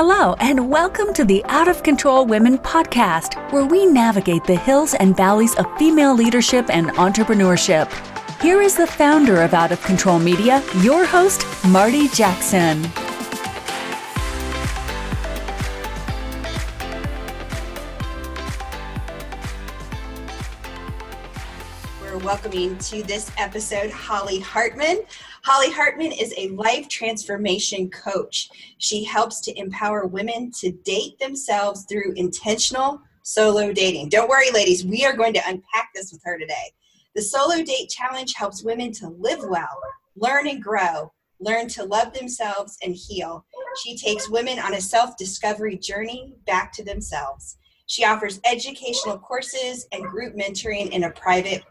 Hello, and welcome to the Out of Control Women podcast, where we navigate the hills and valleys of female leadership and entrepreneurship. Here is the founder of Out of Control Media, your host, Marty Jackson. We're welcoming to this episode Holly Hartman. Holly Hartman is a life transformation coach. She helps to empower women to date themselves through intentional solo dating. Don't worry, ladies, we are going to unpack this with her today. The Solo Date Challenge helps women to live well, learn and grow, learn to love themselves and heal. She takes women on a self discovery journey back to themselves. She offers educational courses and group mentoring in a private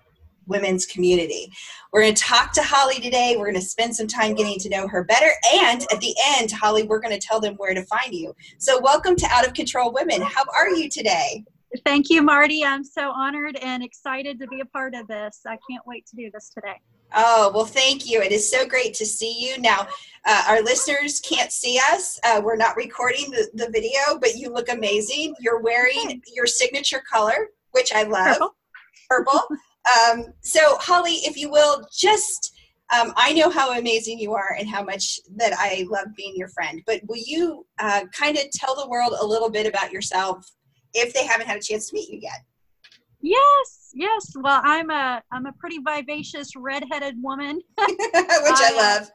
women's community. We're going to talk to Holly today. We're going to spend some time getting to know her better. And at the end, Holly, we're going to tell them where to find you. So, welcome to Out of Control Women. How are you today? Thank you, Marty. I'm so honored and excited to be a part of this. I can't wait to do this today. Oh, well, thank you. It is so great to see you. Now, uh, our listeners can't see us. Uh, we're not recording the, the video, but you look amazing. You're wearing your signature color, which I love Purple. purple. Um, so, Holly, if you will, just um, I know how amazing you are and how much that I love being your friend. But will you uh, kind of tell the world a little bit about yourself if they haven't had a chance to meet you yet? Yes, yes. Well, I'm a I'm a pretty vivacious redheaded woman. Which I I, uh, love.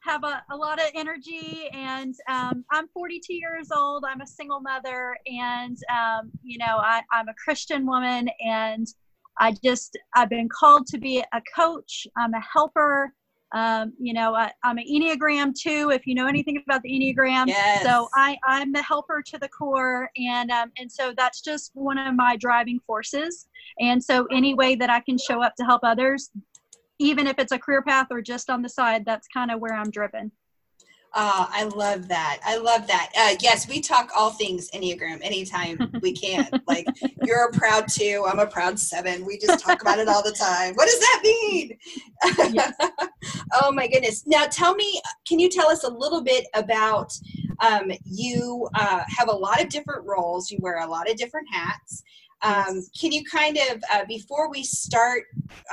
Have a, a lot of energy, and um, I'm 42 years old. I'm a single mother, and um, you know I, I'm a Christian woman, and I just I've been called to be a coach. I'm a helper. Um, you know, I, I'm an Enneagram two. If you know anything about the Enneagram, Yes. so I I'm the helper to the core, and um, and so that's just one of my driving forces. And so any way that I can show up to help others, even if it's a career path or just on the side, that's kind of where I'm driven. Oh, I love that. I love that. Uh, yes, we talk all things Enneagram anytime we can. like, you're a proud two, I'm a proud seven. We just talk about it all the time. What does that mean? Yes. oh, my goodness. Now, tell me, can you tell us a little bit about um, you uh, have a lot of different roles, you wear a lot of different hats. Um. Can you kind of, uh, before we start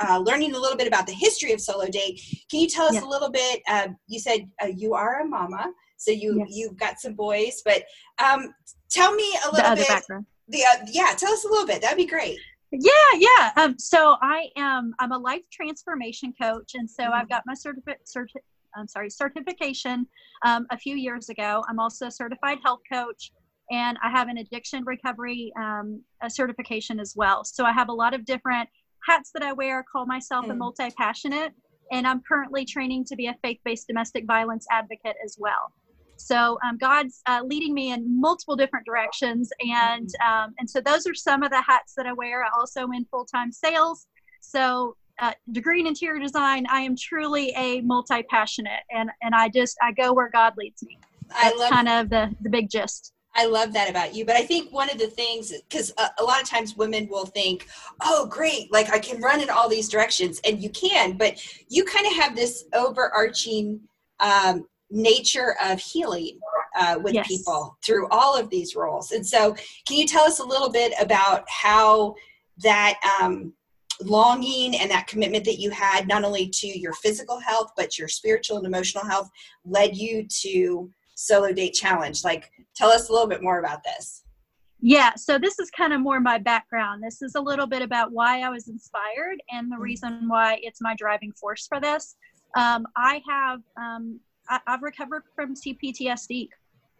uh, learning a little bit about the history of Solo Date, can you tell us Yes. a little bit? Uh, you said uh, you are a mama, so you Yes. you've got some boys, but um, tell me a The little other bit. background. The uh, yeah, tell us a little bit. That'd be great. Yeah, yeah. Um, so I am I'm a life transformation coach, and so I've got my certificate certi- I'm sorry certification um, a few years ago. I'm also a certified health coach, and I have an addiction recovery um, a certification as well. So I have a lot of different hats that I wear. Call myself a Mm. multi passionate, and I'm currently training to be a faith based domestic violence advocate as well. So um, God's uh, leading me in multiple different directions, and um, and so those are some of the hats that I wear. I also in full time sales. So uh, degree in interior design. I am truly a multi passionate, and and I just I go where God leads me. I That's love kind of the the big gist. I love that about you. But I think one of the things, because a, a lot of times women will think, oh, great, like I can run in all these directions. And you can, but you kind of have this overarching um, nature of healing uh, with Yes. people through all of these roles. And so, can you tell us a little bit about how that um, longing and that commitment that you had, not only to your physical health, but your spiritual and emotional health, led you to Solo Date Challenge? Like, tell us a little bit more about this. Yeah, so this is kind of more my background. This is a little bit about why I was inspired and the Mhm. reason why it's my driving force for this. Um, I have um, I, I've recovered from CPTSD,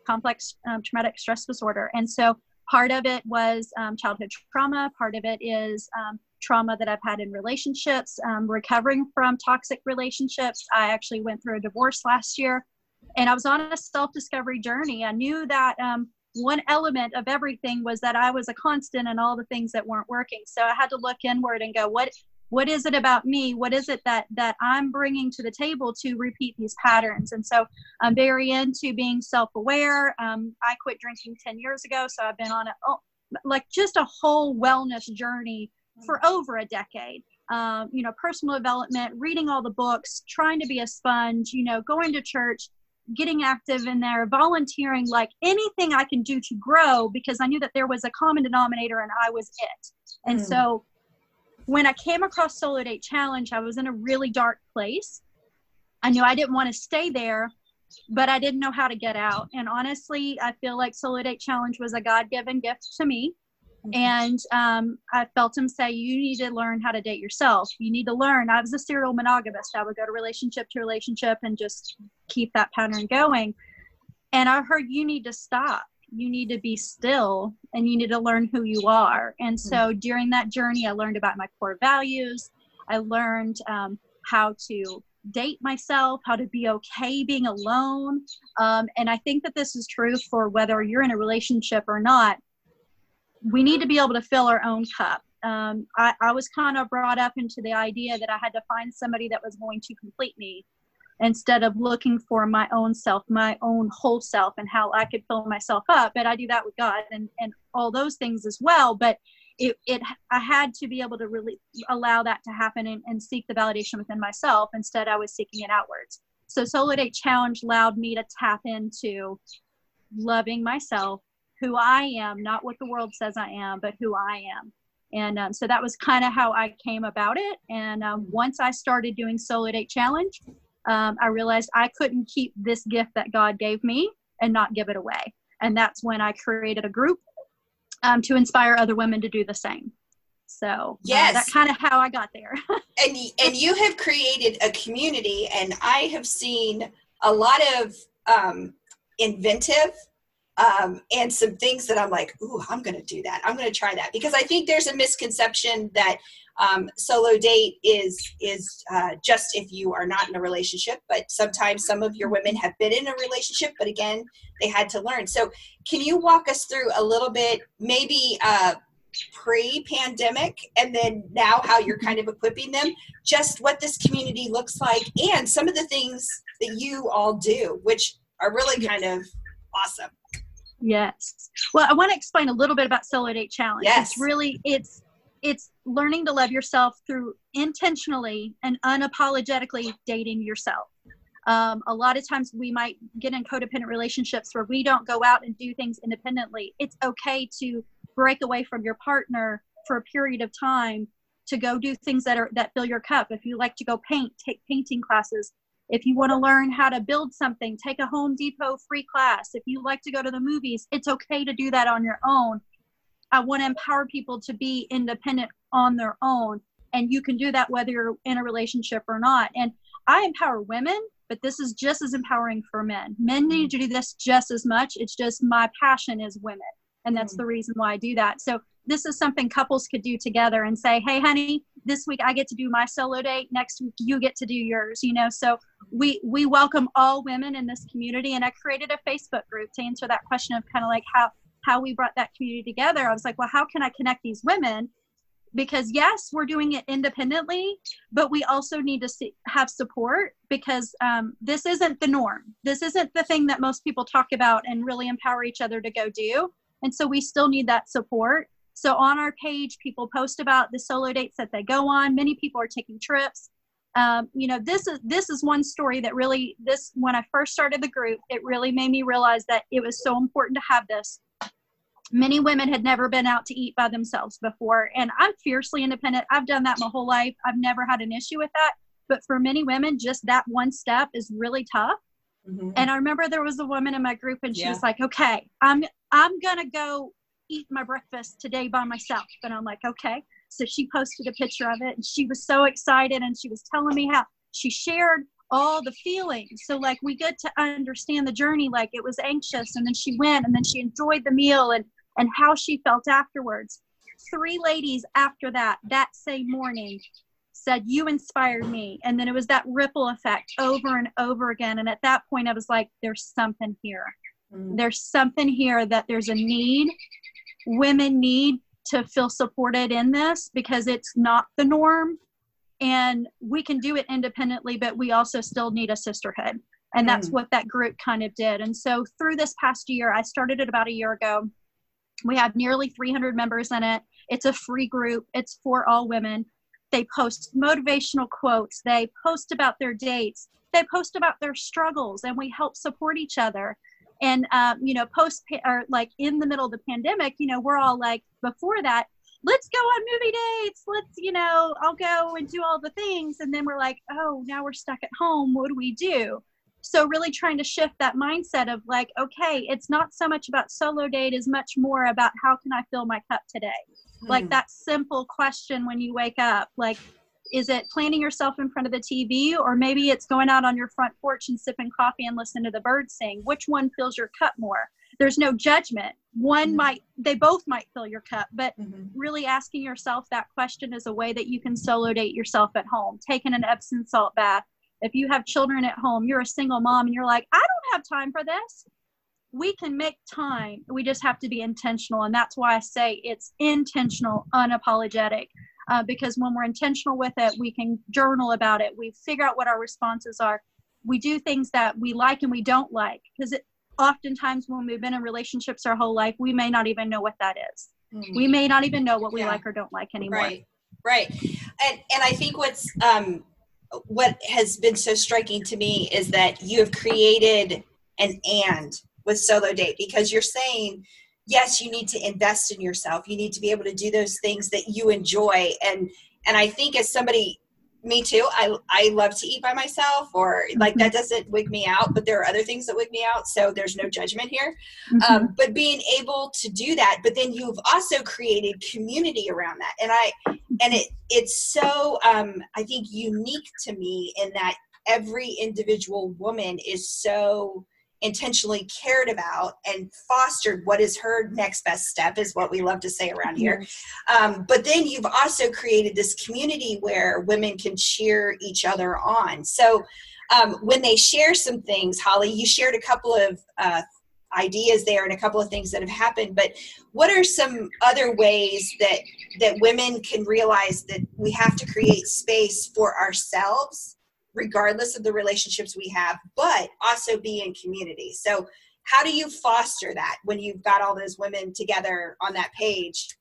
complex um, traumatic stress disorder, and so part of it was um, childhood trauma. Part of it is um, trauma that I've had in relationships, um, recovering from toxic relationships. I actually went through a divorce last year, and I was on a self-discovery journey. I knew that um, one element of everything was that I was a constant in all the things that weren't working. So I had to look inward and go, what what is it about me? What is it that that I'm bringing to the table to repeat these patterns? And so I'm very into being self-aware. Um, I quit drinking 10 years ago, so I've been on a oh, like just a whole wellness journey for over a decade. Um, you know, personal development, reading all the books, trying to be a sponge, you know, going to church, getting active in there, volunteering, like anything I can do to grow because I knew that there was a common denominator and I was it. And mm. so when I came across Solo Date Challenge, I was in a really dark place. I knew I didn't want to stay there, but I didn't know how to get out. And honestly, I feel like Solo Date Challenge was a God given gift to me. Mm-hmm. And um, I felt him say, You need to learn how to date yourself. You need to learn. I was a serial monogamist. I would go to relationship to relationship and just keep that pattern going. And I heard, You need to stop. You need to be still and you need to learn who you are. And so mm-hmm. during that journey, I learned about my core values. I learned um, how to date myself, how to be okay being alone. Um, and I think that this is true for whether you're in a relationship or not we need to be able to fill our own cup. Um, I, I was kind of brought up into the idea that I had to find somebody that was going to complete me instead of looking for my own self, my own whole self, and how I could fill myself up. But I do that with God and, and all those things as well. But it, it I had to be able to really allow that to happen and, and seek the validation within myself. Instead, I was seeking it outwards. So Solo Date Challenge allowed me to tap into loving myself who I am, not what the world says I am, but who I am. And um, so that was kind of how I came about it. And um, once I started doing Solo Date Challenge, um, I realized I couldn't keep this gift that God gave me and not give it away. And that's when I created a group um, to inspire other women to do the same. So yes, uh, that's kind of how I got there. and and you have created a community, and I have seen a lot of um, inventive um, and some things that I'm like, ooh, I'm going to do that. I'm going to try that because I think there's a misconception that um, solo date is is uh, just if you are not in a relationship. But sometimes some of your women have been in a relationship, but again, they had to learn. So, can you walk us through a little bit, maybe? Uh, pre-pandemic and then now how you're kind of equipping them just what this community looks like and some of the things that you all do which are really kind of awesome Yes. Well, I want to explain a little bit about Solo Date Challenge. Yes. It's really it's it's learning to love yourself through intentionally and unapologetically dating yourself. Um, a lot of times we might get in codependent relationships where we don't go out and do things independently. It's okay to break away from your partner for a period of time to go do things that are that fill your cup. If you like to go paint, take painting classes. If you want to learn how to build something, take a Home Depot free class. If you like to go to the movies, it's okay to do that on your own. I want to empower people to be independent on their own. And you can do that whether you're in a relationship or not. And I empower women, but this is just as empowering for men. Men need to do this just as much. It's just my passion is women. And that's mm. the reason why I do that. So this is something couples could do together and say, hey, honey, this week I get to do my solo date. Next week you get to do yours. You know, so we we welcome all women in this community. And I created a Facebook group to answer that question of kind of like how how we brought that community together. I was like, well, how can I connect these women? Because yes, we're doing it independently, but we also need to see, have support because um, this isn't the norm. This isn't the thing that most people talk about and really empower each other to go do. And so we still need that support. So on our page, people post about the solo dates that they go on. Many people are taking trips. Um, you know, this is this is one story that really this when I first started the group, it really made me realize that it was so important to have this. Many women had never been out to eat by themselves before, and I'm fiercely independent. I've done that my whole life. I've never had an issue with that. But for many women, just that one step is really tough. Mm-hmm. And I remember there was a woman in my group, and she yeah. was like, "Okay, I'm I'm gonna go eat my breakfast today by myself. And I'm like, okay. So she posted a picture of it and she was so excited and she was telling me how she shared all the feelings. So like we get to understand the journey, like it was anxious and then she went and then she enjoyed the meal and and how she felt afterwards. Three ladies after that, that same morning, said, You inspired me. And then it was that ripple effect over and over again. And at that point, I was like, There's something here. Mm. There's something here that there's a need women need to feel supported in this because it's not the norm. And we can do it independently but we also still need a sisterhood. And that's mm. what that group kind of did. And so through this past year i started it about a year ago. We have nearly 300 members in it. It's a free group. It's for all women. They post motivational quotes. They post about their dates. They post about their struggles and we help support each other and um, you know post or like in the middle of the pandemic you know we're all like before that let's go on movie dates. Let's you know i'll go and do all the things. And then we're like oh now we're stuck at home. What do we do? So really trying to shift that mindset of like okay it's not so much about solo date as much more about how can i fill my cup today? Hmm. like that simple question when you wake up like is it planting yourself in front of the tv or maybe it's going out on your front porch and sipping coffee and listening to the birds sing which one fills your cup more there's no judgment one mm-hmm. might they both might fill your cup but mm-hmm. really asking yourself that question is a way that you can solo date yourself at home taking an epsom salt bath if you have children at home, you're a single mom and you're like, I don't have time for this. We can make time. We just have to be intentional. And that's why I say it's intentional, unapologetic. Uh, because when we're intentional with it, we can journal about it. We figure out what our responses are. We do things that we like and we don't like. Because oftentimes when we've been in relationships our whole life, we may not even know what that is. Mm-hmm. We may not even know what we yeah. like or don't like anymore. Right. Right. And and I think what's um what has been so striking to me is that you have created an and with solo date because you're saying yes you need to invest in yourself. You need to be able to do those things that you enjoy. And and i think as somebody me too i i love to eat by myself or like that doesn't wig me out but there are other things that wig me out so there's no judgment here. Mm-hmm. um, but being able to do that but then you've also created community around that. And i and it it's so um, i think unique to me in that every individual woman is so intentionally cared about and fostered what is her next best step is what we love to say around here. Um, but then you've also created this community where women can cheer each other on. So um, when they share some things holly you shared a couple of uh, ideas there and a couple of things that have happened but what are some other ways that that women can realize that we have to create space for ourselves regardless of the relationships we have, but also be in community. So, how do you foster that when you've got all those women together on that page?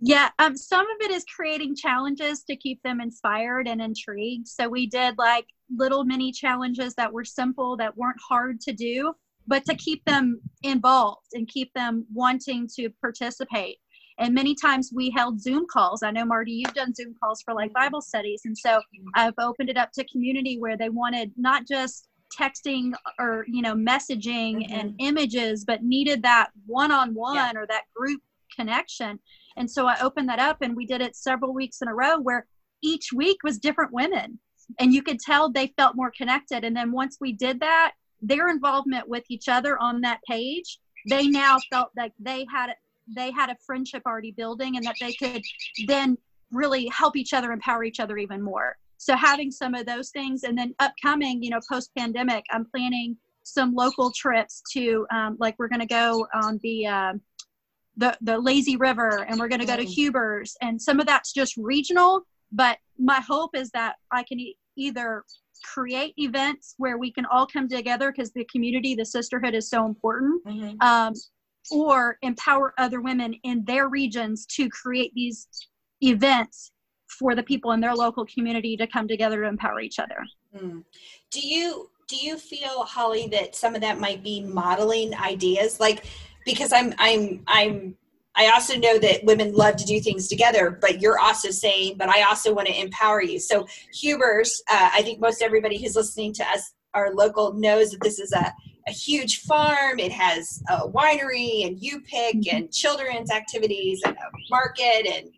Yeah, um, some of it is creating challenges to keep them inspired and intrigued. So we did like little mini challenges that were simple, that weren't hard to do, but to keep them involved and keep them wanting to participate. And many times we held Zoom calls. I know, Marty, you've done Zoom calls for like Bible studies. And so I've opened it up to community where they wanted not just texting or, you know, messaging mm-hmm. and images, but needed that one on one or that group connection. And so I opened that up and we did it several weeks in a row where each week was different women. And you could tell they felt more connected. And then once we did that, their involvement with each other on that page, they now felt like they had they had a friendship already building and that they could then really help each other empower each other even more. So having some of those things and then upcoming you know post pandemic i'm planning some local trips to um, like we're going to go on the uh, the the lazy river and we're going to go to huber's. And some of that's just regional but my hope is that i can e- either create events where we can all come together because the community the sisterhood is so important. Mm-hmm. um, or empower other women in their regions to create these events for the people in their local community to come together to empower each other. Mm. Do you do you feel Holly that some of that might be modeling ideas like because I'm I'm I'm I also know that women love to do things together, but you're also saying, but I also want to empower you. So Huber's, uh, I think most everybody who's listening to us, our local, knows that this is a a huge farm. It has a winery and you pick mm-hmm. and children's activities and a market and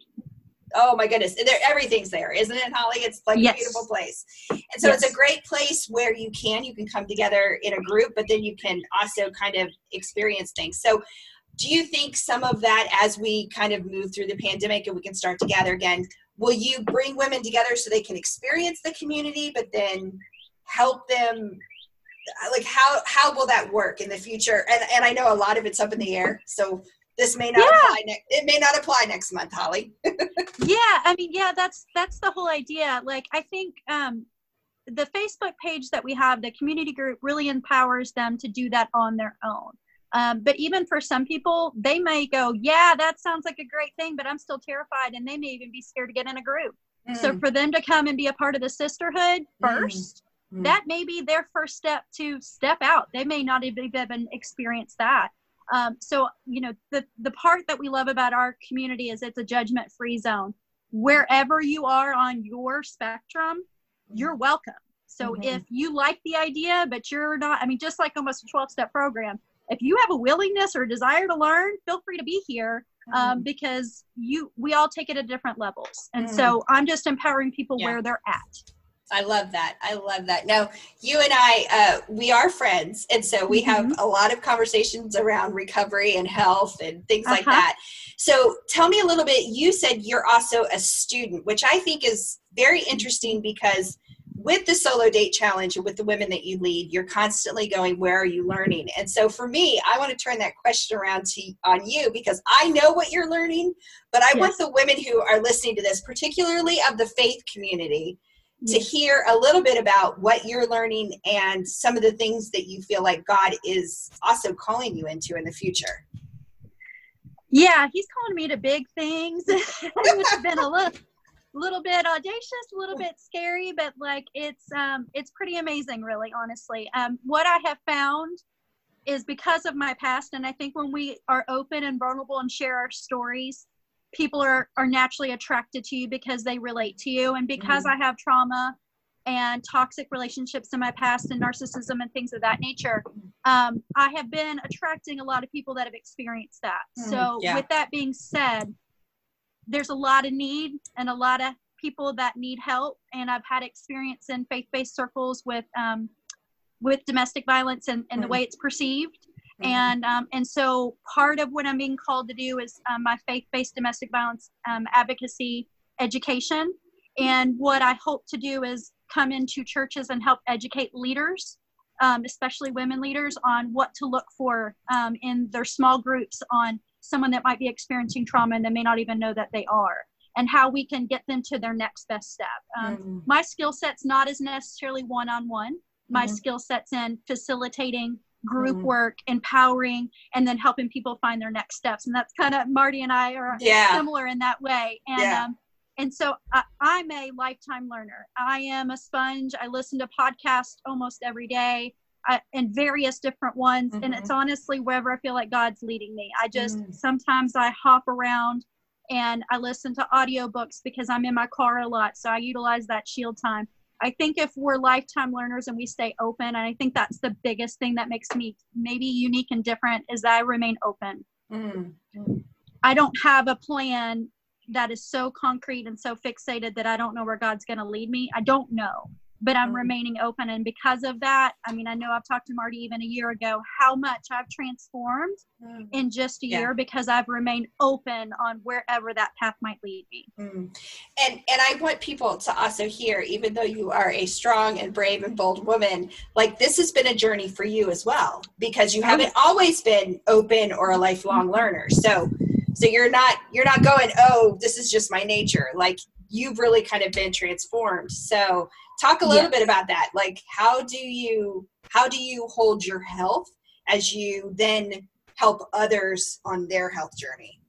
oh my goodness, there, everything's there, isn't it, Holly? It's like yes. a beautiful place. And so yes. it's a great place where you can you can come together in a group, but then you can also kind of experience things. So do you think some of that as we kind of move through the pandemic and we can start to gather again will you bring women together so they can experience the community but then help them like how how will that work in the future and and i know a lot of it's up in the air so this may not yeah. apply ne- it may not apply next month holly yeah i mean yeah that's that's the whole idea like i think um the facebook page that we have the community group really empowers them to do that on their own um, but even for some people they may go yeah that sounds like a great thing but i'm still terrified and they may even be scared to get in a group mm. so for them to come and be a part of the sisterhood mm. first mm mm. that may be their first step to step out. They may not even even experience that. Um, so you know the the part that we love about our community is it's a judgment free zone. Wherever you are on your spectrum, you're mm-hmm. welcome. So mm-hmm. if you like the idea, but you're not, I mean, just like almost a 12 step program, if you have a willingness or desire to learn, feel free to be here um, mm. because you we all take it at different levels. And mm. so I'm just empowering people yeah. where they're at. I love that. I love that. Now, you and I, uh, we are friends. And so we mm-hmm. have a lot of conversations around recovery and health and things uh-huh. like that. So tell me a little bit. You said you're also a student, which I think is very interesting because with the solo date challenge and with the women that you lead you're constantly going where are you learning and so for me i want to turn that question around to on you because i know what you're learning but i yes. want the women who are listening to this particularly of the faith community to hear a little bit about what you're learning and some of the things that you feel like god is also calling you into in the future yeah he's calling me to big things it's been a little little bit audacious, a little bit scary, but like it's um, it's pretty amazing, really, honestly. Um, what I have found is because of my past, and I think when we are open and vulnerable and share our stories, people are are naturally attracted to you because they relate to you, and because mm-hmm. I have trauma and toxic relationships in my past and narcissism and things of that nature um, i have been attracting a lot of people that have experienced that mm, so yeah. with that being said there's a lot of need and a lot of people that need help and i've had experience in faith-based circles with um, with domestic violence and, and mm-hmm. the way it's perceived mm-hmm. and um, and so part of what i'm being called to do is um, my faith-based domestic violence um, advocacy education and what i hope to do is come into churches and help educate leaders um, especially women leaders on what to look for um, in their small groups on someone that might be experiencing trauma and they may not even know that they are and how we can get them to their next best step um, mm-hmm. my skill set's not as necessarily one-on-one my mm-hmm. skill set's in facilitating group mm-hmm. work empowering and then helping people find their next steps and that's kind of marty and i are yeah. similar in that way and yeah. um, and so I, i'm a lifetime learner i am a sponge i listen to podcasts almost every day I, and various different ones. Mm-hmm. And it's mm-hmm. honestly wherever I feel like God's leading me. I just mm. sometimes I hop around and I listen to audiobooks because I'm in my car a lot. So I utilize that shield time. I think if we're lifetime learners and we stay open, and I think that's the biggest thing that makes me maybe unique and different is that I remain open. Mm-hmm. I don't have a plan that is so concrete and so fixated that I don't know where God's going to lead me. I don't know but I'm remaining open. And because of that, I mean, I know I've talked to Marty even a year ago how much I've transformed mm. in just a yeah. year because I've remained open on wherever that path might lead me. Mm. And and I want people to also hear, even though you are a strong and brave and bold woman, like this has been a journey for you as well because you haven't always been open or a lifelong mm-hmm. learner. So so you're not you're not going, oh, this is just my nature. Like you've really kind of been transformed. So talk a little yes. bit about that like how do you how do you hold your health as you then help others on their health journey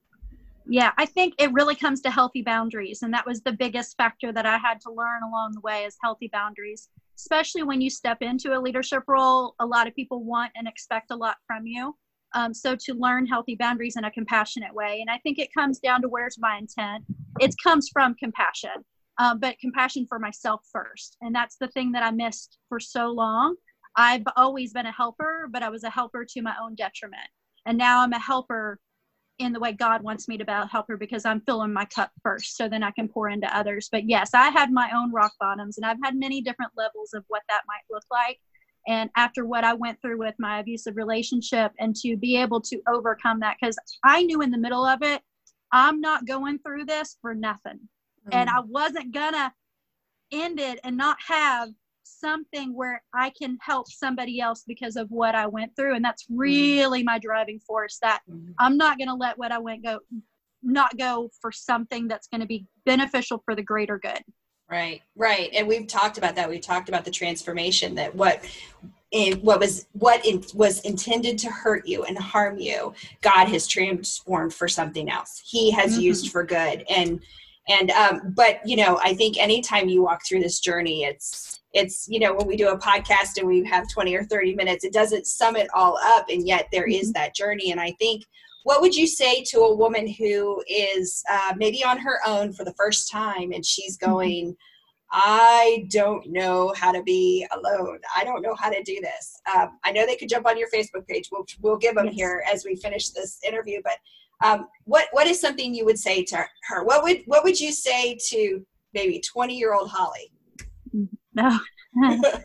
yeah i think it really comes to healthy boundaries and that was the biggest factor that i had to learn along the way is healthy boundaries especially when you step into a leadership role a lot of people want and expect a lot from you um, so to learn healthy boundaries in a compassionate way and i think it comes down to where's my intent it comes from compassion um, but compassion for myself first. And that's the thing that I missed for so long. I've always been a helper, but I was a helper to my own detriment. And now I'm a helper in the way God wants me to be a helper because I'm filling my cup first so then I can pour into others. But yes, I had my own rock bottoms and I've had many different levels of what that might look like. And after what I went through with my abusive relationship and to be able to overcome that, because I knew in the middle of it, I'm not going through this for nothing and I wasn't gonna end it and not have something where I can help somebody else because of what I went through. And that's mm. really my driving force that mm-hmm. I'm not to let what I went go, not go for something that's to be beneficial for the greater good. Right, right. And we've talked about that. We've talked about the transformation that what in what was what in, was intended to hurt you and harm you, God has transformed for something else. He has mm-hmm. used for good. And and um, but you know i think anytime you walk through this journey it's it's you know when we do a podcast and we have 20 or 30 minutes it doesn't sum it all up and yet there is mm-hmm. that journey and i think what would you say to a woman who is uh, maybe on her own for the first time and she's mm-hmm. going I don't know how to be alone. I don't know how to do this. Um, I know they could jump on your Facebook page. We'll, we'll give them yes. here as we finish this interview. But um, what what is something you would say to her? What would what would you say to maybe twenty year old Holly? No.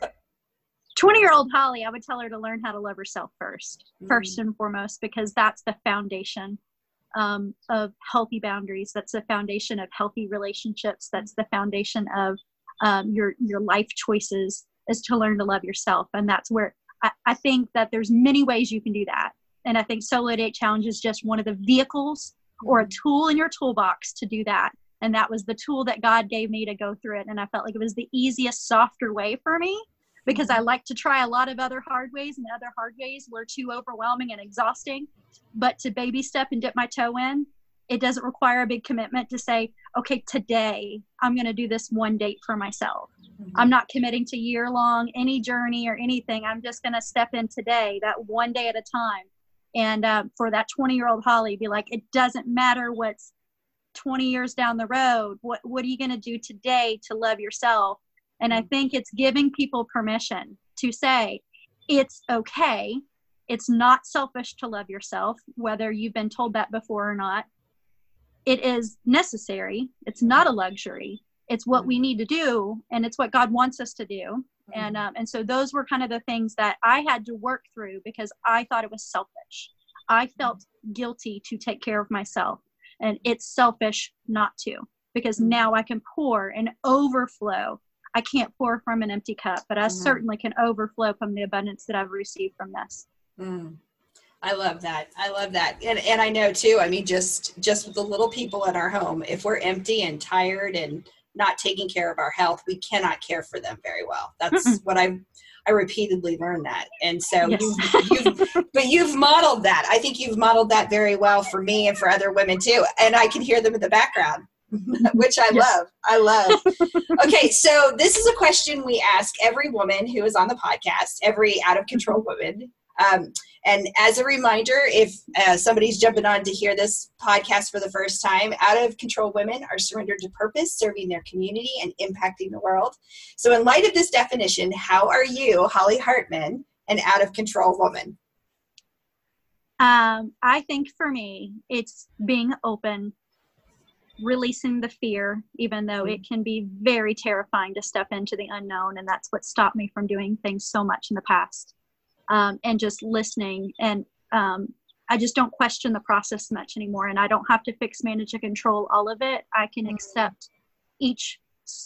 20 year old Holly, I would tell her to learn how to love herself 1st mm-hmm. first and foremost, because that's the foundation um, of healthy boundaries. That's the foundation of healthy relationships. That's the foundation of um, your your life choices. Is to learn to love yourself, and that's where I, I think that there's many ways you can do that. And I think Solo Date Challenge is just one of the vehicles or a mm-hmm. tool in your toolbox to do that and that was the tool that god gave me to go through it. And i felt like it was the easiest softer way for me because i like to try a lot of other hard ways and the other hard ways were too overwhelming and exhausting. But to baby step and dip my toe in it doesn't require a big commitment to say okay today i'm going to do this one date for myself. Mm-hmm. i'm not committing to year long any journey or anything. I'm just going to step in today that one day at a time. And uh, for that 20 year old holly be like it doesn't matter what's 20 years down the road what what are you going to do today to love yourself? And i mm. think it's giving people permission to say it's okay. It's not selfish to love yourself whether you've been told that before or not. It is necessary. It's not a luxury. It's what we mm. need to do and it's what god wants us to do. And mm. um, and so those were kind of the things that i had to work through because i thought it was selfish. I felt guilty to take care of myself and it's selfish not to because mm-hmm. now I can pour and overflow. I can't pour from an empty cup, but I mm-hmm. certainly can overflow from the abundance that I've received from this. Mm. I love that. I love that. And and I know too, I mean just just with the little people in our home, if we're empty and tired and not taking care of our health, we cannot care for them very well. That's Mm-mm. what I've I repeatedly learned that. And so yes. you've, you've, but you've modeled that. I think you've modeled that very well for me and for other women too. And I can hear them in the background, which I yes. love. I love. okay. So this is a question we ask every woman who is on the podcast, every out of control woman. Um, and as a reminder, if uh, somebody's jumping on to hear this podcast for the first time, out of control women are surrendered to purpose, serving their community and impacting the world. So, in light of this definition, how are you, Holly Hartman, an out of control woman? Um, I think for me, it's being open, releasing the fear, even though it can be very terrifying to step into the unknown. And that's what stopped me from doing things so much in the past um, and just listening. And um, i just don't question the process much anymore and i don't have to fix manage and control all of it. I can mm-hmm. accept each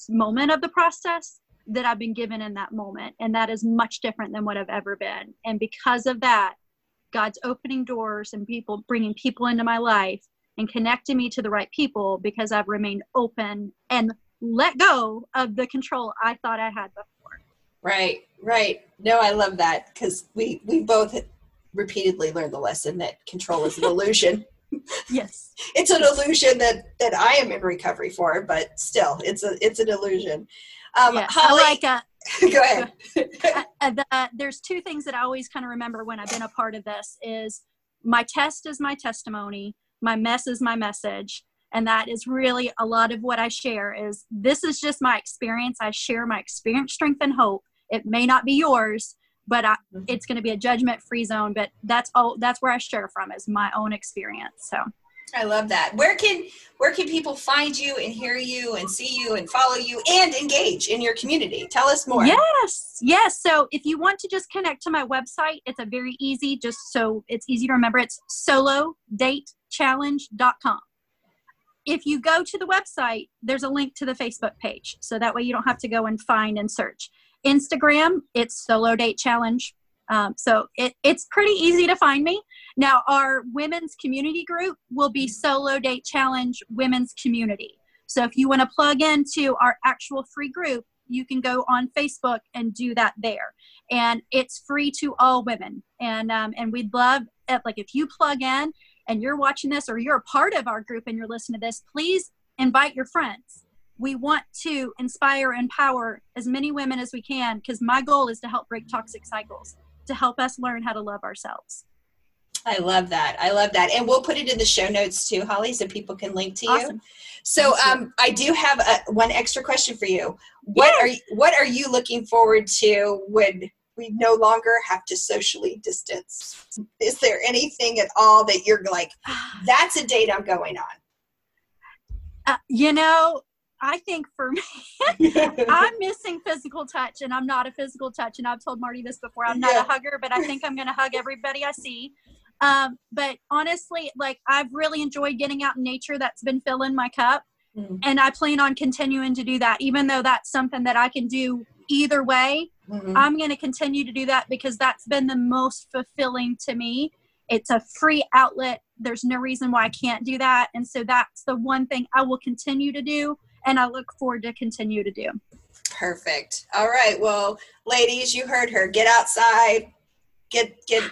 moment of the process that i've been given in that moment and that is much different than what i've ever been. And because of that god's opening doors and people bringing people into my life and connecting me to the right people because i've remained open and let go of the control i thought i had before right Right. No, I love that because we we both repeatedly learned the lesson that control is an illusion. yes. it's an illusion that that I am in recovery for, but still, it's a it's an illusion. Um, yeah, Holly, I like uh, go ahead. uh, uh, the, there's two things that I always kind of remember when I've been a part of this is my test is my testimony, my mess is my message, and that is really a lot of what I share. Is this is just my experience? I share my experience, strength, and hope it may not be yours, but I, mm-hmm. it's going to be a judgment free zone. But that's all. That's where I share from is my own experience. So. I love that. Where can where can people find you and hear you and see you and follow you and engage in your community? Tell us more. Yes. Yes. So if you want to just connect to my website, it's a very easy just so it's easy to remember. It's solo date solodatechallenge.com. If you go to the website, there's a link to the Facebook page. So that way you don't have to go and find and search. Instagram, it's Solo Date Challenge. Um, so it, it's pretty easy to find me. Now, our women's community group will be Solo Date Challenge Women's Community. So if you want to plug into our actual free group, you can go on Facebook and do that there. And it's free to all women. And um, and we'd love it, like if you plug in and you're watching this or you're a part of our group and you're listening to this, please invite your friends we want to inspire, and empower as many women as we can because my goal is to help break toxic cycles, to help us learn how to love ourselves. I love that. I love that. And we'll put it in the show notes too, Holly, so people can link to Awesome. you. So um, I do have a, one extra question for you. What are you, what are you looking forward to when we no longer have to socially distance? Is there anything at all that you're like, that's a date I'm going Uh, you know, I think for me. I'm missing physical touch, and I'm not a physical touch. And I've told Marty this before. I'm not Yeah. a hugger, but I think I'm going to hug everybody I see. Um, but honestly, like I've really enjoyed getting out in nature. That's been filling my cup, Mhm. and I plan on continuing to do that. Even though that's something that I can do either way, Mhm. I'm going to continue to do that because that's been the most fulfilling to me. It's a free outlet. There's no reason why I can't do that. And so that's the one thing I will continue to do and I look forward to continue to do. Perfect. All right. Well, ladies, you heard her. Get outside. Get get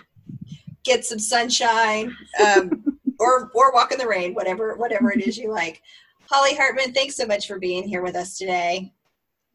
get some sunshine, um, or or walk in the rain. Whatever whatever it is you like. Holly Hartman, thanks so much for being here with us today.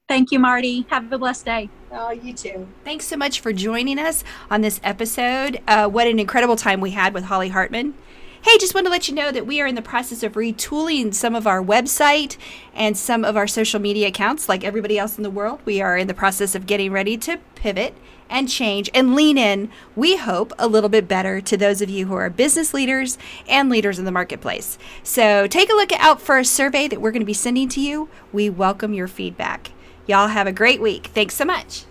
Thank you, Marty. Have a blessed day. Oh, you too. Thanks so much for joining us on this episode. Uh, what an incredible time we had with Holly Hartman. Hey, just wanted to let you know that we are in the process of retooling some of our website and some of our social media accounts. Like everybody else in the world, we are in the process of getting ready to pivot and change and lean in, we hope, a little bit better to those of you who are business leaders and leaders in the marketplace. So take a look out for a survey that we're going to be sending to you. We welcome your feedback. Y'all have a great week. Thanks so much.